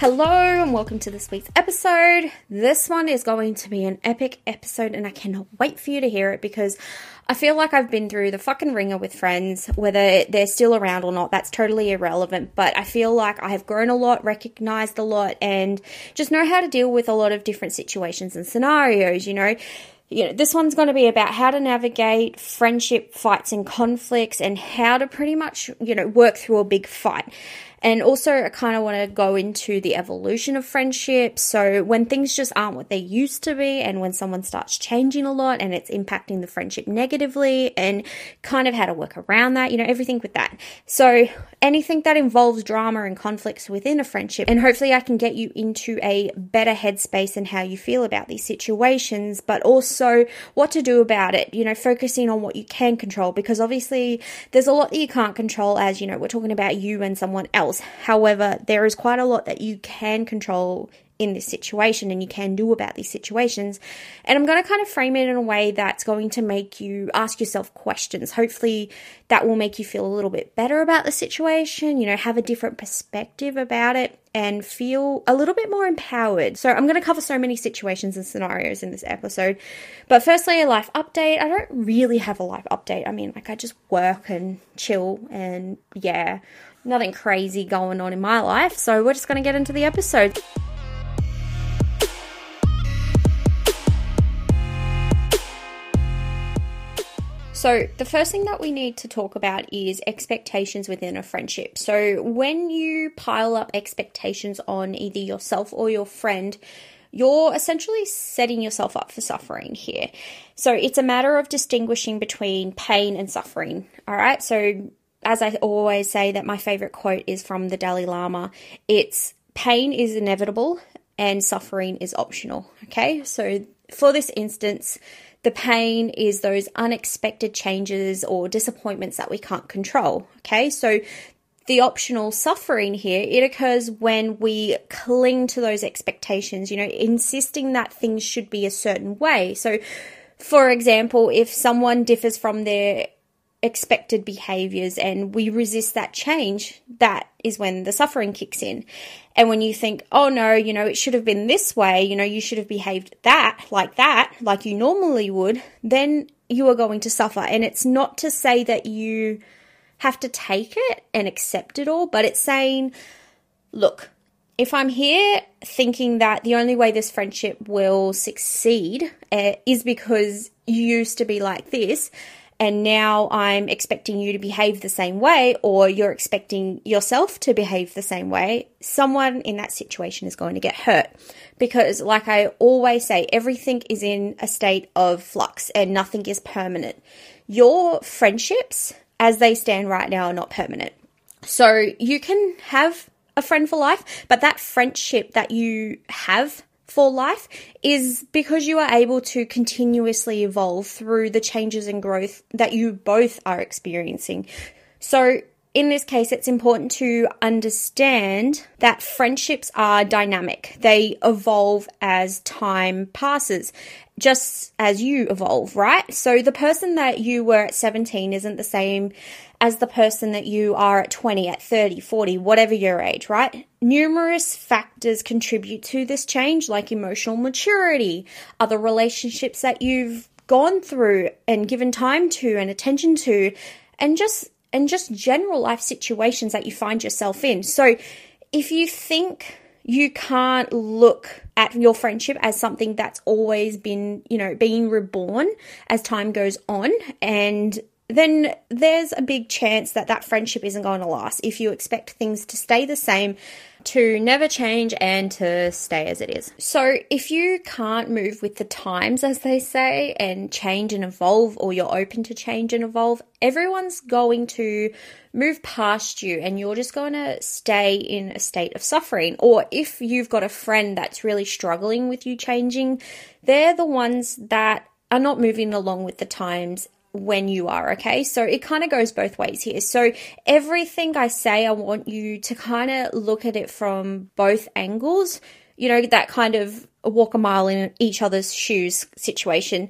Hello and welcome to this week's episode. This one is going to be an epic episode and I cannot wait for you to hear it because I feel like I've been through the fucking ringer with friends, whether they're still around or not, that's totally irrelevant. But I feel like I have grown a lot, recognized a lot, and just know how to deal with a lot of different situations and scenarios, you know you know, this one's going to be about how to navigate friendship fights and conflicts and how to pretty much, you know, work through a big fight. And also, I kind of want to go into the evolution of friendships. So, when things just aren't what they used to be, and when someone starts changing a lot and it's impacting the friendship negatively, and kind of how to work around that, you know, everything with that. So, anything that involves drama and conflicts within a friendship, and hopefully, I can get you into a better headspace and how you feel about these situations, but also what to do about it, you know, focusing on what you can control, because obviously, there's a lot that you can't control, as you know, we're talking about you and someone else However, there is quite a lot that you can control in this situation and you can do about these situations. And I'm going to kind of frame it in a way that's going to make you ask yourself questions. Hopefully, that will make you feel a little bit better about the situation, you know, have a different perspective about it and feel a little bit more empowered. So, I'm going to cover so many situations and scenarios in this episode. But firstly, a life update. I don't really have a life update. I mean, like, I just work and chill and yeah nothing crazy going on in my life. So we're just going to get into the episode. So, the first thing that we need to talk about is expectations within a friendship. So, when you pile up expectations on either yourself or your friend, you're essentially setting yourself up for suffering here. So, it's a matter of distinguishing between pain and suffering. All right. So, as I always say, that my favorite quote is from the Dalai Lama. It's pain is inevitable and suffering is optional. Okay, so for this instance, the pain is those unexpected changes or disappointments that we can't control. Okay, so the optional suffering here, it occurs when we cling to those expectations, you know, insisting that things should be a certain way. So, for example, if someone differs from their expected behaviors and we resist that change, that is when the suffering kicks in. And when you think, oh no, you know, it should have been this way, you know, you should have behaved that, like that, like you normally would, then you are going to suffer. And it's not to say that you have to take it and accept it all, but it's saying, look, if I'm here thinking that the only way this friendship will succeed uh, is because you used to be like this, and now I'm expecting you to behave the same way, or you're expecting yourself to behave the same way, someone in that situation is going to get hurt. Because, like I always say, everything is in a state of flux and nothing is permanent. Your friendships, as they stand right now, are not permanent. So you can have a friend for life, but that friendship that you have for life is because you are able to continuously evolve through the changes and growth that you both are experiencing. So, in this case, it's important to understand that friendships are dynamic. They evolve as time passes, just as you evolve, right? So the person that you were at 17 isn't the same as the person that you are at 20, at 30, 40, whatever your age, right? Numerous factors contribute to this change, like emotional maturity, other relationships that you've gone through and given time to and attention to, and just and just general life situations that you find yourself in. So if you think you can't look at your friendship as something that's always been, you know, being reborn as time goes on and then there's a big chance that that friendship isn't going to last if you expect things to stay the same, to never change, and to stay as it is. So, if you can't move with the times, as they say, and change and evolve, or you're open to change and evolve, everyone's going to move past you and you're just going to stay in a state of suffering. Or if you've got a friend that's really struggling with you changing, they're the ones that are not moving along with the times when you are, okay? So it kind of goes both ways here. So everything I say, I want you to kind of look at it from both angles, you know, that kind of walk a mile in each other's shoes situation.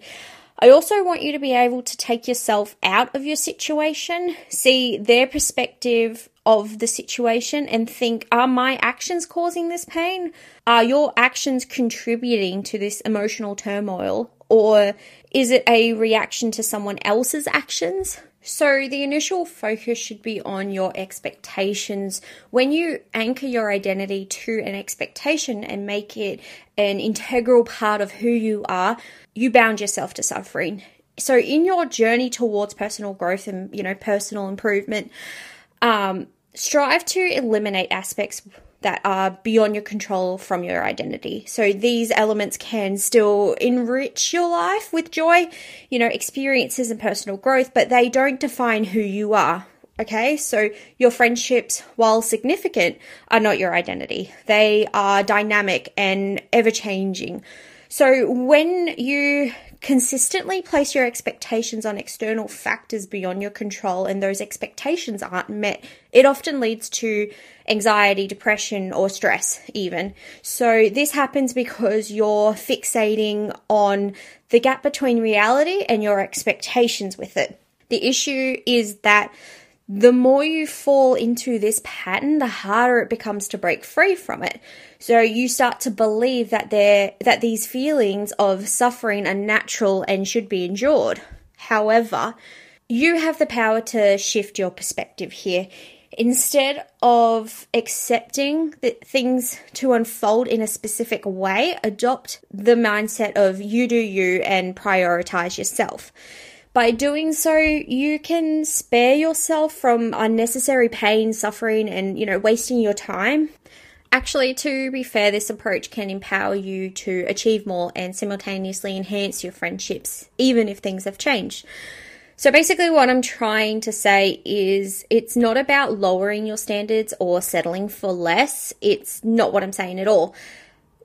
I also want you to be able to take yourself out of your situation, see their perspective of the situation, and think Are my actions causing this pain? Are your actions contributing to this emotional turmoil? Or is it a reaction to someone else's actions? So, the initial focus should be on your expectations. When you anchor your identity to an expectation and make it an integral part of who you are, you bound yourself to suffering. So, in your journey towards personal growth and you know personal improvement, um, strive to eliminate aspects that are beyond your control from your identity. So these elements can still enrich your life with joy, you know, experiences and personal growth, but they don't define who you are. Okay, so your friendships, while significant, are not your identity. They are dynamic and ever changing. So when you consistently place your expectations on external factors beyond your control and those expectations aren't met, it often leads to anxiety, depression, or stress, even. So, this happens because you're fixating on the gap between reality and your expectations with it. The issue is that the more you fall into this pattern, the harder it becomes to break free from it. So you start to believe that there that these feelings of suffering are natural and should be endured. However, you have the power to shift your perspective here. Instead of accepting that things to unfold in a specific way, adopt the mindset of you do you and prioritize yourself. By doing so, you can spare yourself from unnecessary pain, suffering, and, you know, wasting your time. Actually, to be fair, this approach can empower you to achieve more and simultaneously enhance your friendships, even if things have changed. So, basically, what I'm trying to say is it's not about lowering your standards or settling for less. It's not what I'm saying at all.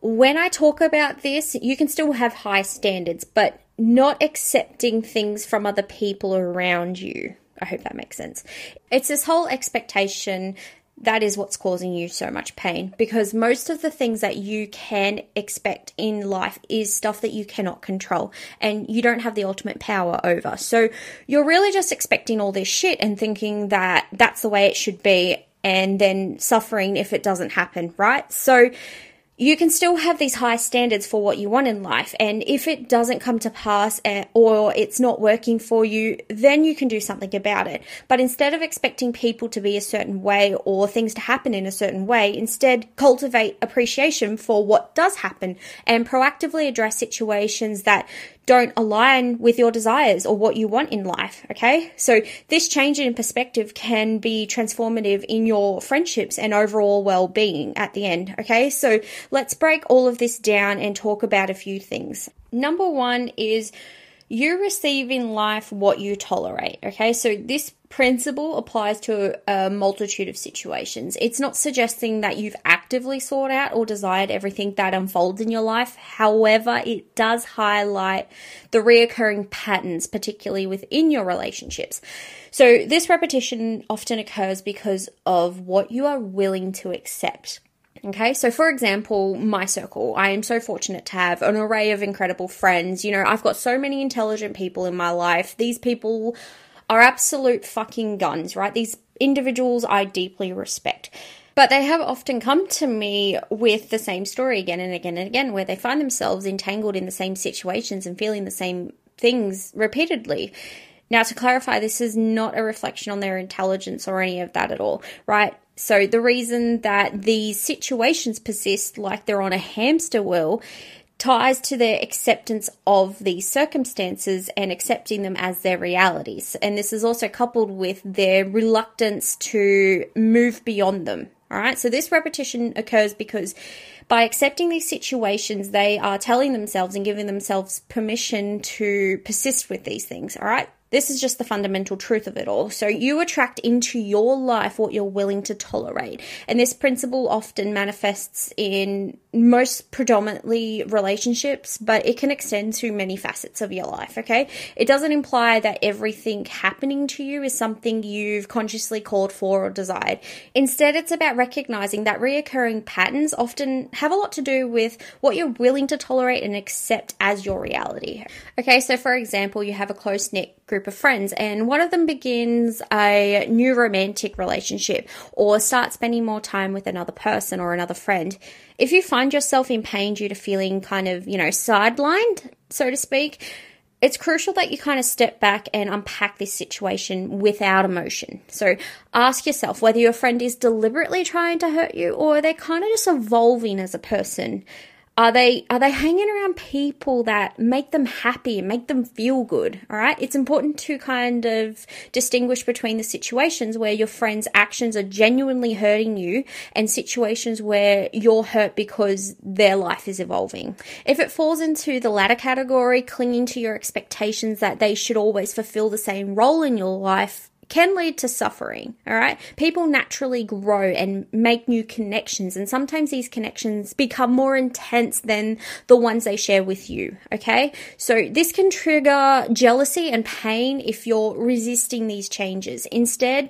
When I talk about this, you can still have high standards, but not accepting things from other people around you. I hope that makes sense. It's this whole expectation that is what's causing you so much pain because most of the things that you can expect in life is stuff that you cannot control and you don't have the ultimate power over. So you're really just expecting all this shit and thinking that that's the way it should be and then suffering if it doesn't happen, right? So you can still have these high standards for what you want in life. And if it doesn't come to pass eh, or it's not working for you, then you can do something about it. But instead of expecting people to be a certain way or things to happen in a certain way, instead cultivate appreciation for what does happen and proactively address situations that don't align with your desires or what you want in life. Okay. So this change in perspective can be transformative in your friendships and overall well being at the end. Okay. So let's break all of this down and talk about a few things. Number one is you receive in life what you tolerate. Okay, so this principle applies to a multitude of situations. It's not suggesting that you've actively sought out or desired everything that unfolds in your life. However, it does highlight the reoccurring patterns, particularly within your relationships. So, this repetition often occurs because of what you are willing to accept. Okay, so for example, my circle, I am so fortunate to have an array of incredible friends. You know, I've got so many intelligent people in my life. These people are absolute fucking guns, right? These individuals I deeply respect. But they have often come to me with the same story again and again and again, where they find themselves entangled in the same situations and feeling the same things repeatedly. Now, to clarify, this is not a reflection on their intelligence or any of that at all, right? So, the reason that these situations persist like they're on a hamster wheel ties to their acceptance of these circumstances and accepting them as their realities. And this is also coupled with their reluctance to move beyond them. All right, so this repetition occurs because by accepting these situations, they are telling themselves and giving themselves permission to persist with these things. All right, This is just the fundamental truth of it all. So you attract into your life what you're willing to tolerate. And this principle often manifests in most predominantly relationships, but it can extend to many facets of your life, okay? It doesn't imply that everything happening to you is something you've consciously called for or desired. Instead, it's about recognizing that reoccurring patterns often have a lot to do with what you're willing to tolerate and accept as your reality. Okay, so for example, you have a close knit group of friends and one of them begins a new romantic relationship or starts spending more time with another person or another friend. If you find yourself in pain due to feeling kind of, you know, sidelined, so to speak, it's crucial that you kind of step back and unpack this situation without emotion. So ask yourself whether your friend is deliberately trying to hurt you or they're kind of just evolving as a person. Are they are they hanging around people that make them happy and make them feel good? All right? It's important to kind of distinguish between the situations where your friend's actions are genuinely hurting you and situations where you're hurt because their life is evolving. If it falls into the latter category, clinging to your expectations that they should always fulfill the same role in your life, can lead to suffering. All right. People naturally grow and make new connections, and sometimes these connections become more intense than the ones they share with you. Okay. So this can trigger jealousy and pain if you're resisting these changes. Instead,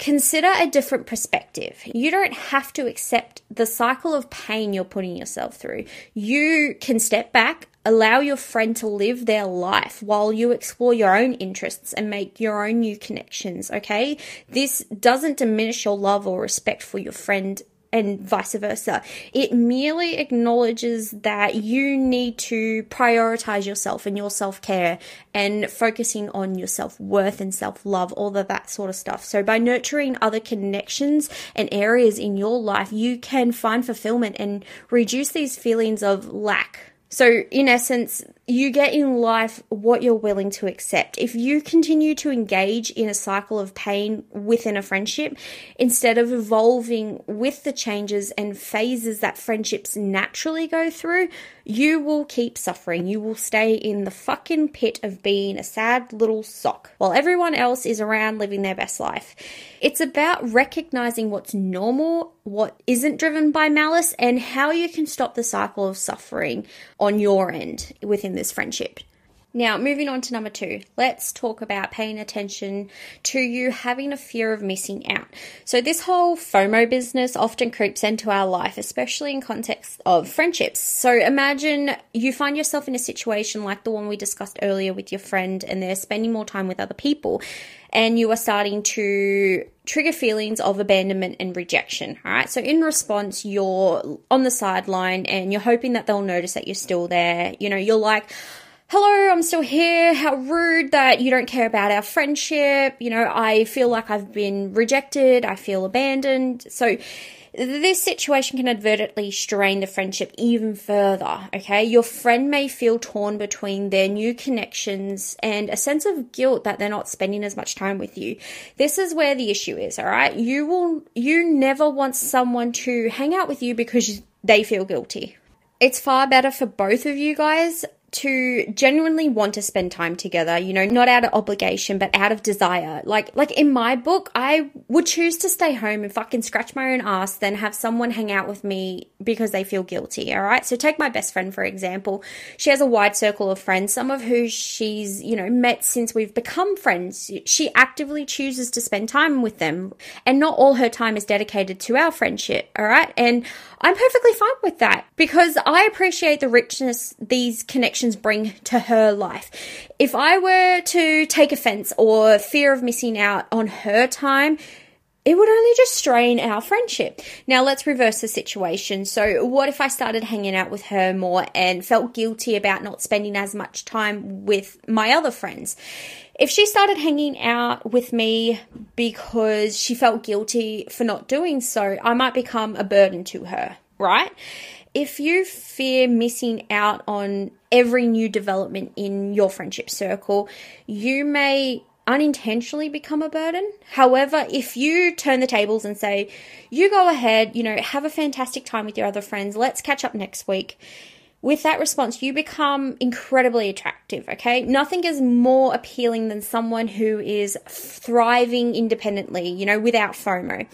Consider a different perspective. You don't have to accept the cycle of pain you're putting yourself through. You can step back, Allow your friend to live their life while you explore your own interests and make your own new connections, okay? This doesn't diminish your love or respect for your friend and vice versa. It merely acknowledges that you need to prioritize yourself and your self care and focusing on your self worth and self love, all of that sort of stuff. So, by nurturing other connections and areas in your life, you can find fulfillment and reduce these feelings of lack so, in essence, you get in life what you're willing to accept. If you continue to engage in a cycle of pain within a friendship, instead of evolving with the changes and phases that friendships naturally go through, you will keep suffering. You will stay in the fucking pit of being a sad little sock while everyone else is around living their best life. It's about recognizing what's normal, what isn't driven by malice, and how you can stop the cycle of suffering on your end within this friendship. Now, moving on to number two, let's talk about paying attention to you having a fear of missing out. So, this whole FOMO business often creeps into our life, especially in context of friendships. So, imagine you find yourself in a situation like the one we discussed earlier with your friend, and they're spending more time with other people, and you are starting to trigger feelings of abandonment and rejection. All right. So in response, you're on the sideline and you're hoping that they'll notice that you're still there. You know, you're like, hello, I'm still here. How rude that you don't care about our friendship. You know, I feel like I've been rejected. I feel abandoned. So, this situation can advertently strain the friendship even further, okay? Your friend may feel torn between their new connections and a sense of guilt that they're not spending as much time with you. This is where the issue is, all right? You will you never want someone to hang out with you because they feel guilty. It's far better for both of you guys to genuinely want to spend time together, you know, not out of obligation, but out of desire. Like, like in my book, I would choose to stay home and fucking scratch my own ass than have someone hang out with me because they feel guilty. All right. So take my best friend, for example. She has a wide circle of friends, some of who she's, you know, met since we've become friends. She actively chooses to spend time with them and not all her time is dedicated to our friendship. All right. And I'm perfectly fine with that because I appreciate the richness these connections bring to her life. If I were to take offense or fear of missing out on her time, it would only just strain our friendship. Now, let's reverse the situation. So, what if I started hanging out with her more and felt guilty about not spending as much time with my other friends? If she started hanging out with me because she felt guilty for not doing so, I might become a burden to her, right? If you fear missing out on every new development in your friendship circle, you may unintentionally become a burden. However, if you turn the tables and say, you go ahead, you know, have a fantastic time with your other friends, let's catch up next week with that response, you become incredibly attractive, okay? Nothing is more appealing than someone who is thriving independently, you know, without FOMO.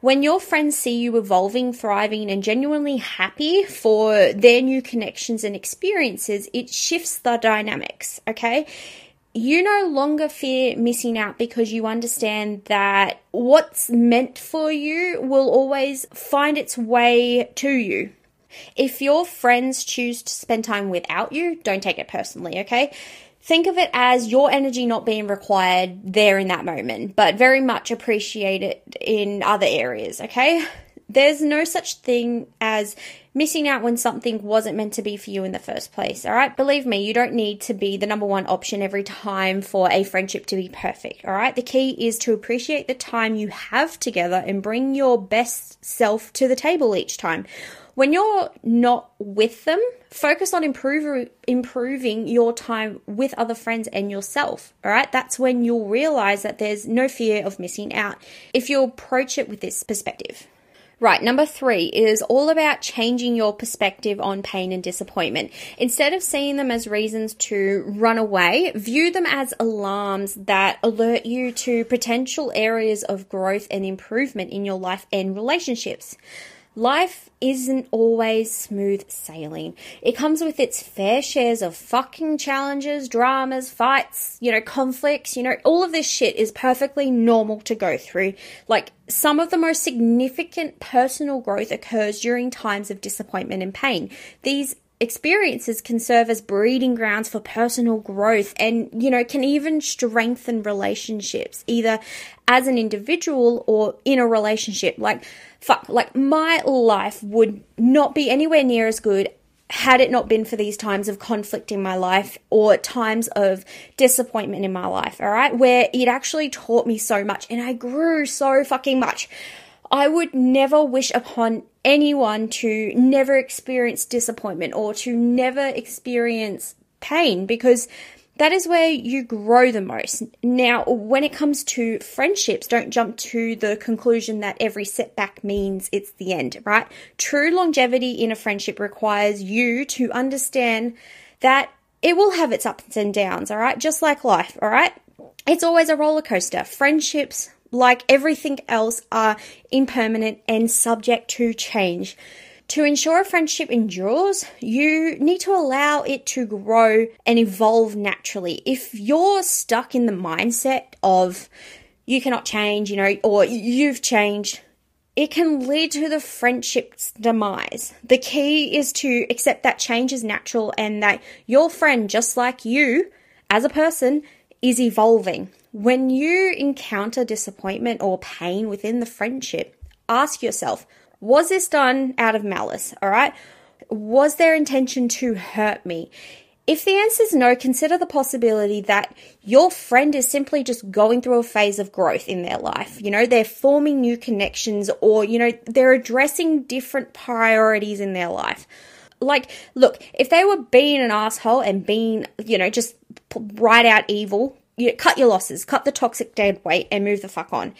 When your friends see you evolving, thriving, and genuinely happy for their new connections and experiences, it shifts the dynamics, okay? You no longer fear missing out because you understand that what's meant for you will always find its way to you, if your friends choose to spend time without you, don't take it personally, okay? Think of it as your energy not being required there in that moment, but very much appreciate it in other areas, okay? There's no such thing as missing out when something wasn't meant to be for you in the first place, all right? Believe me, you don't need to be the number one option every time for a friendship to be perfect, all right? The key is to appreciate the time you have together and bring your best self to the table each time when you're not with them, focus on improve, improving your time with other friends and yourself. All right. That's when you'll realize that there's no fear of missing out if you approach it with this perspective. Right, number three is all about changing your perspective on pain and disappointment. Instead of seeing them as reasons to run away, view them as alarms that alert you to potential areas of growth and improvement in your life and relationships. Life isn't always smooth sailing. It comes with its fair shares of fucking challenges, dramas, fights, you know, conflicts, you know, all of this shit is perfectly normal to go through. Like, some of the most significant personal growth occurs during times of disappointment and pain. These experiences can serve as breeding grounds for personal growth and, you know, can even strengthen relationships, either as an individual or in a relationship. Like, fuck, like my life would not be anywhere near as good had it not been for these times of conflict in my life or times of disappointment in my life, all right, where it actually taught me so much and I grew so fucking much. I would never wish upon anyone to never experience disappointment or to never experience pain because that is where you grow the most. Now, when it comes to friendships, don't jump to the conclusion that every setback means it's the end, right? True longevity in a friendship requires you to understand that it will have its ups and downs, all right? Just like life, all right? It's always a roller coaster. Friendships, like everything else, are impermanent and subject to change. To ensure a friendship endures, you need to allow it to grow and evolve naturally. If you're stuck in the mindset of you cannot change, you know, or you've changed, it can lead to the friendship's demise. The key is to accept that change is natural and that your friend, just like you as a person, is evolving. When you encounter disappointment or pain within the friendship, ask yourself, was this done out of malice? All right. Was their intention to hurt me? If the answer is no, consider the possibility that your friend is simply just going through a phase of growth in their life. You know, they're forming new connections or, you know, they're addressing different priorities in their life. Like, look, if they were being an asshole and being, you know, just right out evil, you know, cut your losses, cut the toxic dead weight and move the fuck on.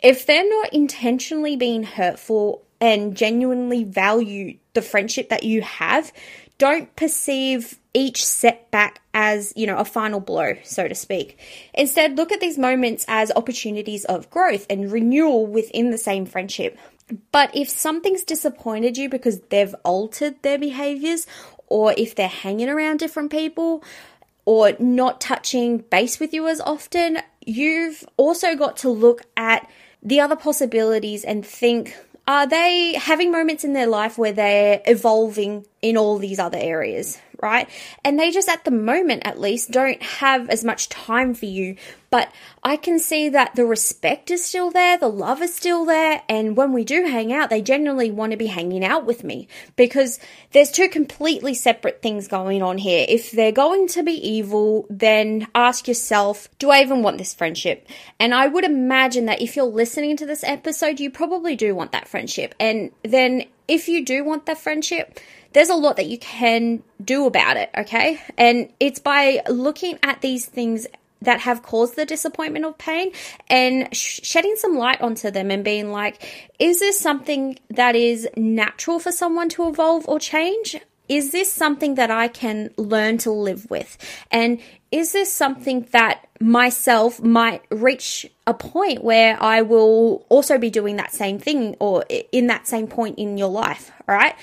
If they're not intentionally being hurtful and genuinely value the friendship that you have, don't perceive each setback as, you know, a final blow, so to speak. Instead, look at these moments as opportunities of growth and renewal within the same friendship. But if something's disappointed you because they've altered their behaviors, or if they're hanging around different people, or not touching base with you as often, you've also got to look at the other possibilities and think are they having moments in their life where they're evolving in all these other areas, right? And they just at the moment at least don't have as much time for you. But I can see that the respect is still there, the love is still there, and when we do hang out, they genuinely want to be hanging out with me because there's two completely separate things going on here. If they're going to be evil, then ask yourself, do I even want this friendship? And I would imagine that if you're listening to this episode, you probably do want that friendship. And then if you do want that friendship, there's a lot that you can do about it, okay? And it's by looking at these things that have caused the disappointment or pain and sh- shedding some light onto them and being like, is this something that is natural for someone to evolve or change? is this something that I can learn to live with? And is this something that myself might reach a point where I will also be doing that same thing or in that same point in your life, right?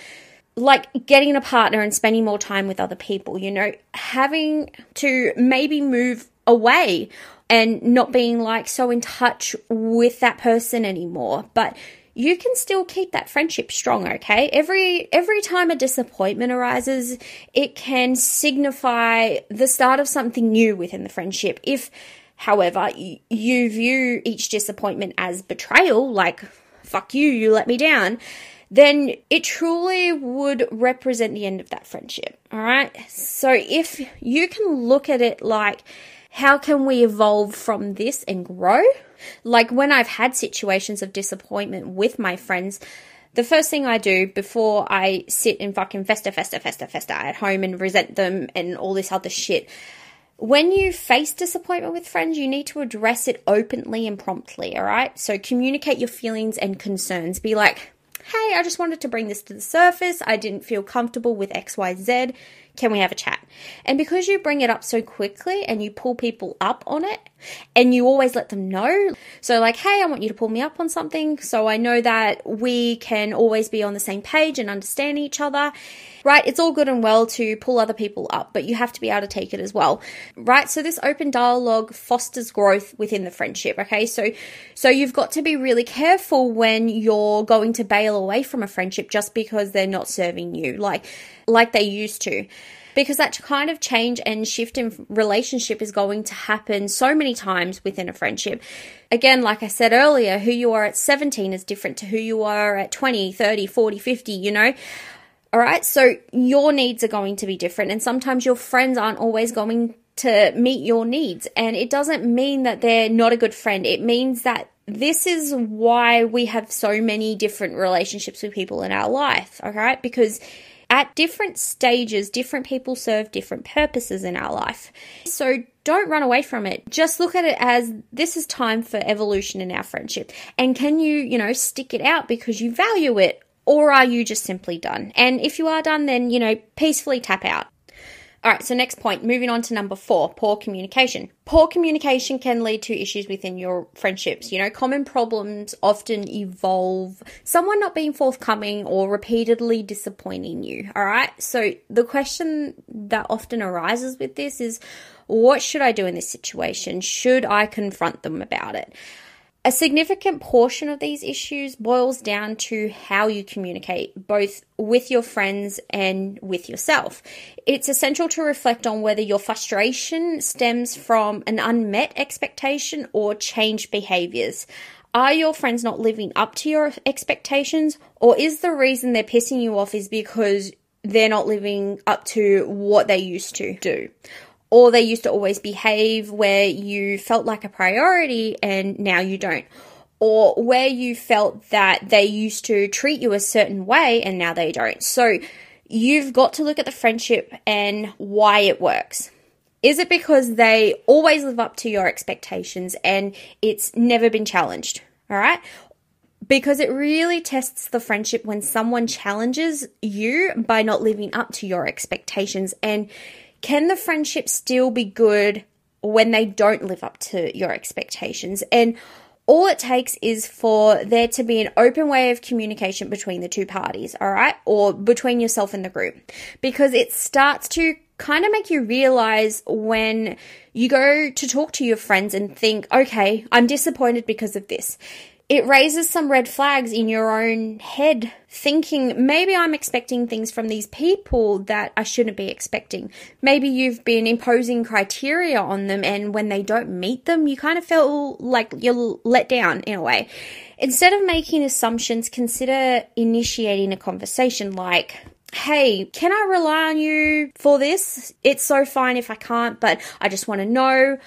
Like getting a partner and spending more time with other people, you know, having to maybe move away and not being like so in touch with that person anymore. But you can still keep that friendship strong okay? Every every time a disappointment arises it can signify the start of something new within the friendship. If however you view each disappointment as betrayal like fuck you you let me down then it truly would represent the end of that friendship all right so if you can look at it like how can we evolve from this and grow like when I've had situations of disappointment with my friends, the first thing I do before I sit and fucking fester, fester, fester, fester at home and resent them and all this other shit, when you face disappointment with friends, you need to address it openly and promptly, all right? So communicate your feelings and concerns. Be like, hey, I just wanted to bring this to the surface. I didn't feel comfortable with XYZ. Can we have a chat? And because you bring it up so quickly and you pull people up on it and you always let them know. So, like, hey, I want you to pull me up on something so I know that we can always be on the same page and understand each other right? It's all good and well to pull other people up, but you have to be able to take it as well, right? So this open dialogue fosters growth within the friendship, okay? So, so you've got to be really careful when you're going to bail away from a friendship just because they're not serving you like, like they used to because that kind of change and shift in relationship is going to happen so many times within a friendship. Again, like I said earlier, who you are at 17 is different to who you are at 20, 30, 40, 50, you know. All right. So your needs are going to be different. And sometimes your friends aren't always going to meet your needs. And it doesn't mean that they're not a good friend. It means that this is why we have so many different relationships with people in our life. All right. Because at different stages, different people serve different purposes in our life. So don't run away from it. Just look at it as this is time for evolution in our friendship. And can you, you know, stick it out because you value it or are you just simply done? And if you are done, then, you know, peacefully tap out. All right, so next point, moving on to number four poor communication. Poor communication can lead to issues within your friendships. You know, common problems often evolve someone not being forthcoming or repeatedly disappointing you. All right, so the question that often arises with this is what should I do in this situation? Should I confront them about it? A significant portion of these issues boils down to how you communicate, both with your friends and with yourself. It's essential to reflect on whether your frustration stems from an unmet expectation or changed behaviors. Are your friends not living up to your expectations, or is the reason they're pissing you off is because they're not living up to what they used to do? Or they used to always behave where you felt like a priority and now you don't. Or where you felt that they used to treat you a certain way and now they don't. So you've got to look at the friendship and why it works. Is it because they always live up to your expectations and it's never been challenged? All right. Because it really tests the friendship when someone challenges you by not living up to your expectations. And can the friendship still be good when they don't live up to your expectations? And all it takes is for there to be an open way of communication between the two parties, all right? Or between yourself and the group. Because it starts to kind of make you realize when you go to talk to your friends and think, okay, I'm disappointed because of this it raises some red flags in your own head, thinking maybe I'm expecting things from these people that I shouldn't be expecting. Maybe you've been imposing criteria on them, and when they don't meet them, you kind of feel like you're let down in a way. Instead of making assumptions, consider initiating a conversation like, Hey, can I rely on you for this? It's so fine if I can't, but I just want to know.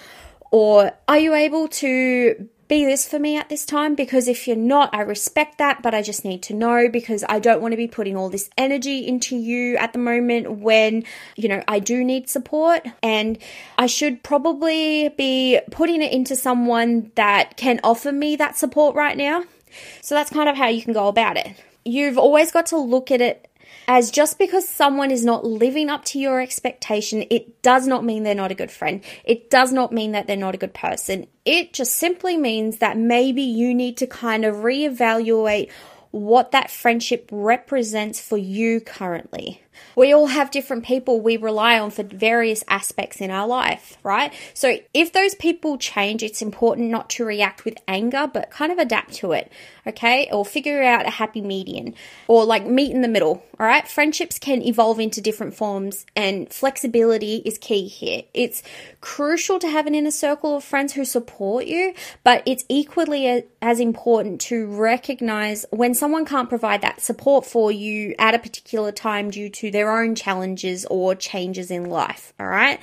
Or are you able to be this for me at this time because if you're not, I respect that, but I just need to know because I don't want to be putting all this energy into you at the moment when, you know, I do need support and I should probably be putting it into someone that can offer me that support right now. So that's kind of how you can go about it. You've always got to look at it As just because someone is not living up to your expectation, it does not mean they're not a good friend. It does not mean that they're not a good person. It just simply means that maybe you need to kind of reevaluate what that friendship represents for you currently. We all have different people we rely on for various aspects in our life, right? So if those people change, it's important not to react with anger, but kind of adapt to it, okay? Or figure out a happy median or like meet in the middle, all right? Friendships can evolve into different forms and flexibility is key here. It's crucial to have an inner circle of friends who support you, but it's equally as important to recognize when someone can't provide that support for you at a particular time due to their own challenges or changes in life, all right?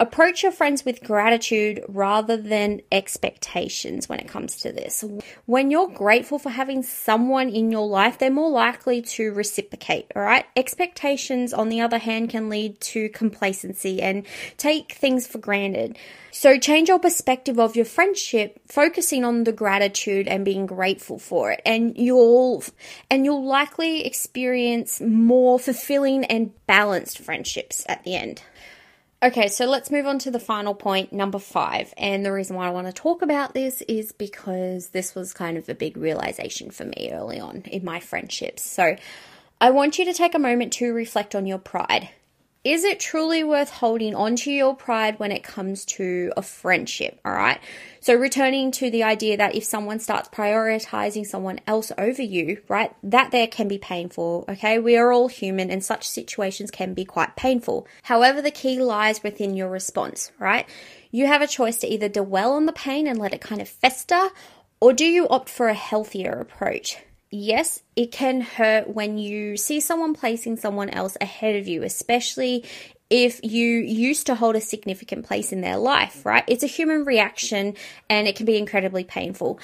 Approach your friends with gratitude rather than expectations when it comes to this. When you're grateful for having someone in your life, they're more likely to reciprocate, all right? Expectations, on the other hand, can lead to complacency and take things for granted. So change your perspective of your friendship, focusing on the gratitude and being grateful for it. And you'll, and you'll likely experience more fulfilling and balanced friendships at the end. Okay, so let's move on to the final point, number five. And the reason why I want to talk about this is because this was kind of a big realization for me early on in my friendships. So I want you to take a moment to reflect on your pride. Is it truly worth holding on to your pride when it comes to a friendship? All right. So returning to the idea that if someone starts prioritizing someone else over you, right, that there can be painful. Okay. We are all human and such situations can be quite painful. However, the key lies within your response, right? You have a choice to either dwell on the pain and let it kind of fester, or do you opt for a healthier approach? Yes, it can hurt when you see someone placing someone else ahead of you, especially if you used to hold a significant place in their life, right? It's a human reaction and it can be incredibly painful.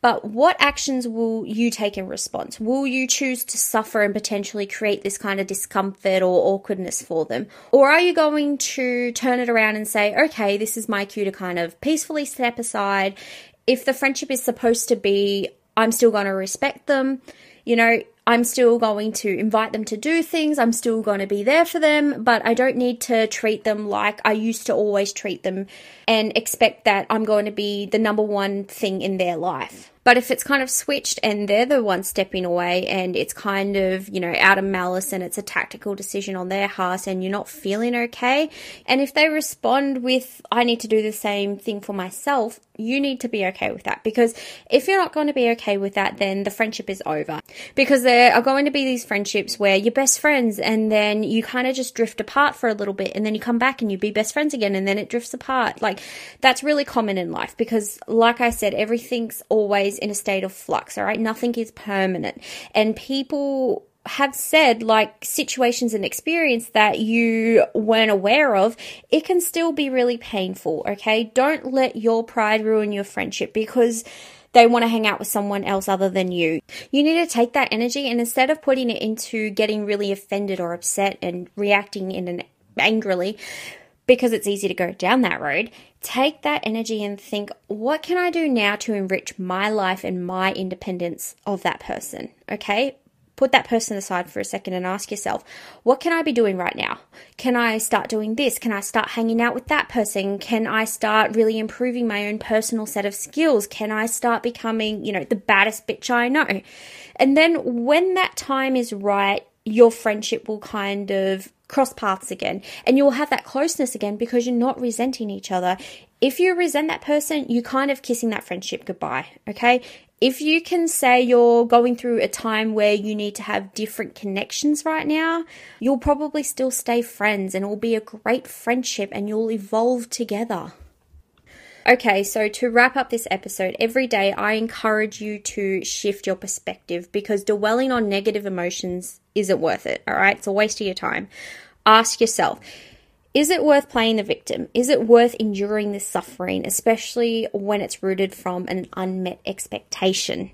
But what actions will you take in response? Will you choose to suffer and potentially create this kind of discomfort or awkwardness for them? Or are you going to turn it around and say, okay, this is my cue to kind of peacefully step aside? If the friendship is supposed to be I'm still going to respect them. You know, I'm still going to invite them to do things. I'm still going to be there for them, but I don't need to treat them like I used to always treat them and expect that I'm going to be the number one thing in their life. But if it's kind of switched and they're the one stepping away and it's kind of, you know, out of malice and it's a tactical decision on their heart and you're not feeling okay, and if they respond with, I need to do the same thing for myself, you need to be okay with that because if you're not going to be okay with that, then the friendship is over. Because there are going to be these friendships where you're best friends and then you kind of just drift apart for a little bit and then you come back and you be best friends again and then it drifts apart. Like that's really common in life because, like I said, everything's always in a state of flux, all right? Nothing is permanent. And people have said like situations and experience that you weren't aware of, it can still be really painful, okay? Don't let your pride ruin your friendship because they want to hang out with someone else other than you. You need to take that energy and instead of putting it into getting really offended or upset and reacting in an angrily, because it's easy to go down that road, take that energy and think, what can I do now to enrich my life and my independence of that person? Okay. Put that person aside for a second and ask yourself, what can I be doing right now? Can I start doing this? Can I start hanging out with that person? Can I start really improving my own personal set of skills? Can I start becoming, you know, the baddest bitch I know? And then when that time is right, your friendship will kind of cross paths again and you'll have that closeness again because you're not resenting each other. If you resent that person, you're kind of kissing that friendship goodbye, okay? If you can say you're going through a time where you need to have different connections right now, you'll probably still stay friends and it will be a great friendship and you'll evolve together. Okay, so to wrap up this episode, every day I encourage you to shift your perspective because dwelling on negative emotions isn't worth it, all right? It's a waste of your time. Ask yourself, is it worth playing the victim? Is it worth enduring this suffering, especially when it's rooted from an unmet expectation?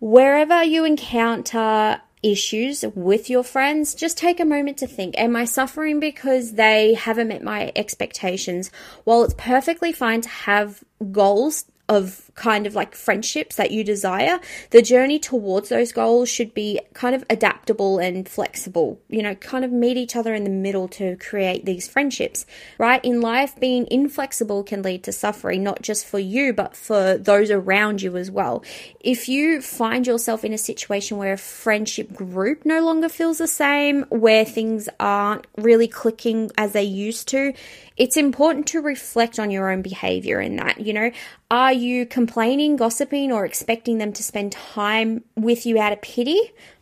Wherever you encounter issues with your friends, just take a moment to think Am I suffering because they haven't met my expectations? While it's perfectly fine to have goals of kind of like friendships that you desire, the journey towards those goals should be kind of adaptable and flexible. You know, kind of meet each other in the middle to create these friendships, right? In life, being inflexible can lead to suffering, not just for you, but for those around you as well. If you find yourself in a situation where a friendship group no longer feels the same, where things aren't really clicking as they used to, it's important to reflect on your own behavior in that. You know, are you complaining, gossiping, or expecting them to spend time with you out of pity?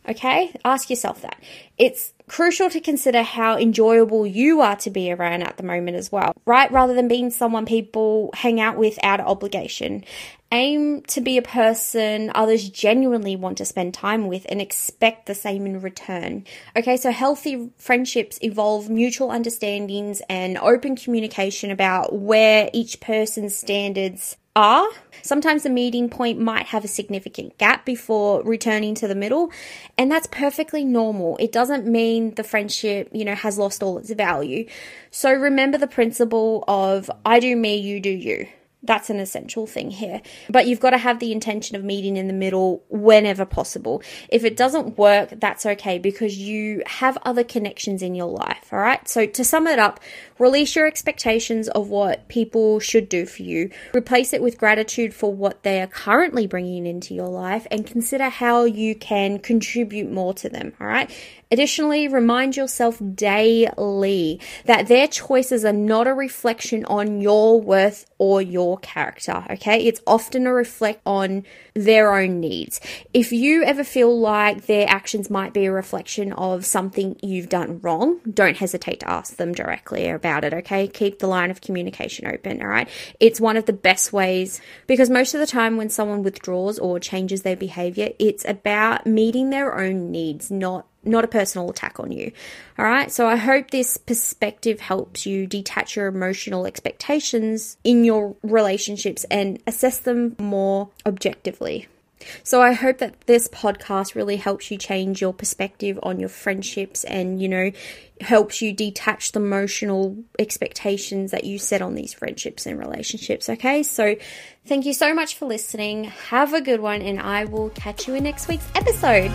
Okay, ask yourself that. It's crucial to consider how enjoyable you are to be around at the moment as well, right? Rather than being someone people hang out with out of obligation. Aim to be a person others genuinely want to spend time with and expect the same in return. Okay, so healthy friendships involve mutual understandings and open communication about where each person's standards are. Sometimes the meeting point might have a significant gap before returning to the middle, and that's perfectly normal. It doesn't mean the friendship, you know, has lost all its value. So remember the principle of I do me, you do you. That's an essential thing here. But you've got to have the intention of meeting in the middle whenever possible. If it doesn't work, that's okay because you have other connections in your life. All right. So to sum it up, release your expectations of what people should do for you, replace it with gratitude for what they are currently bringing into your life, and consider how you can contribute more to them. All right. Additionally, remind yourself daily that their choices are not a reflection on your worth or your character, okay? It's often a reflect on their own needs. If you ever feel like their actions might be a reflection of something you've done wrong, don't hesitate to ask them directly about it, okay? Keep the line of communication open, all right? It's one of the best ways because most of the time when someone withdraws or changes their behavior, it's about meeting their own needs, not not a personal attack on you. All right. So I hope this perspective helps you detach your emotional expectations in your relationships and assess them more objectively. So I hope that this podcast really helps you change your perspective on your friendships and, you know, helps you detach the emotional expectations that you set on these friendships and relationships. Okay. So thank you so much for listening. Have a good one and I will catch you in next week's episode.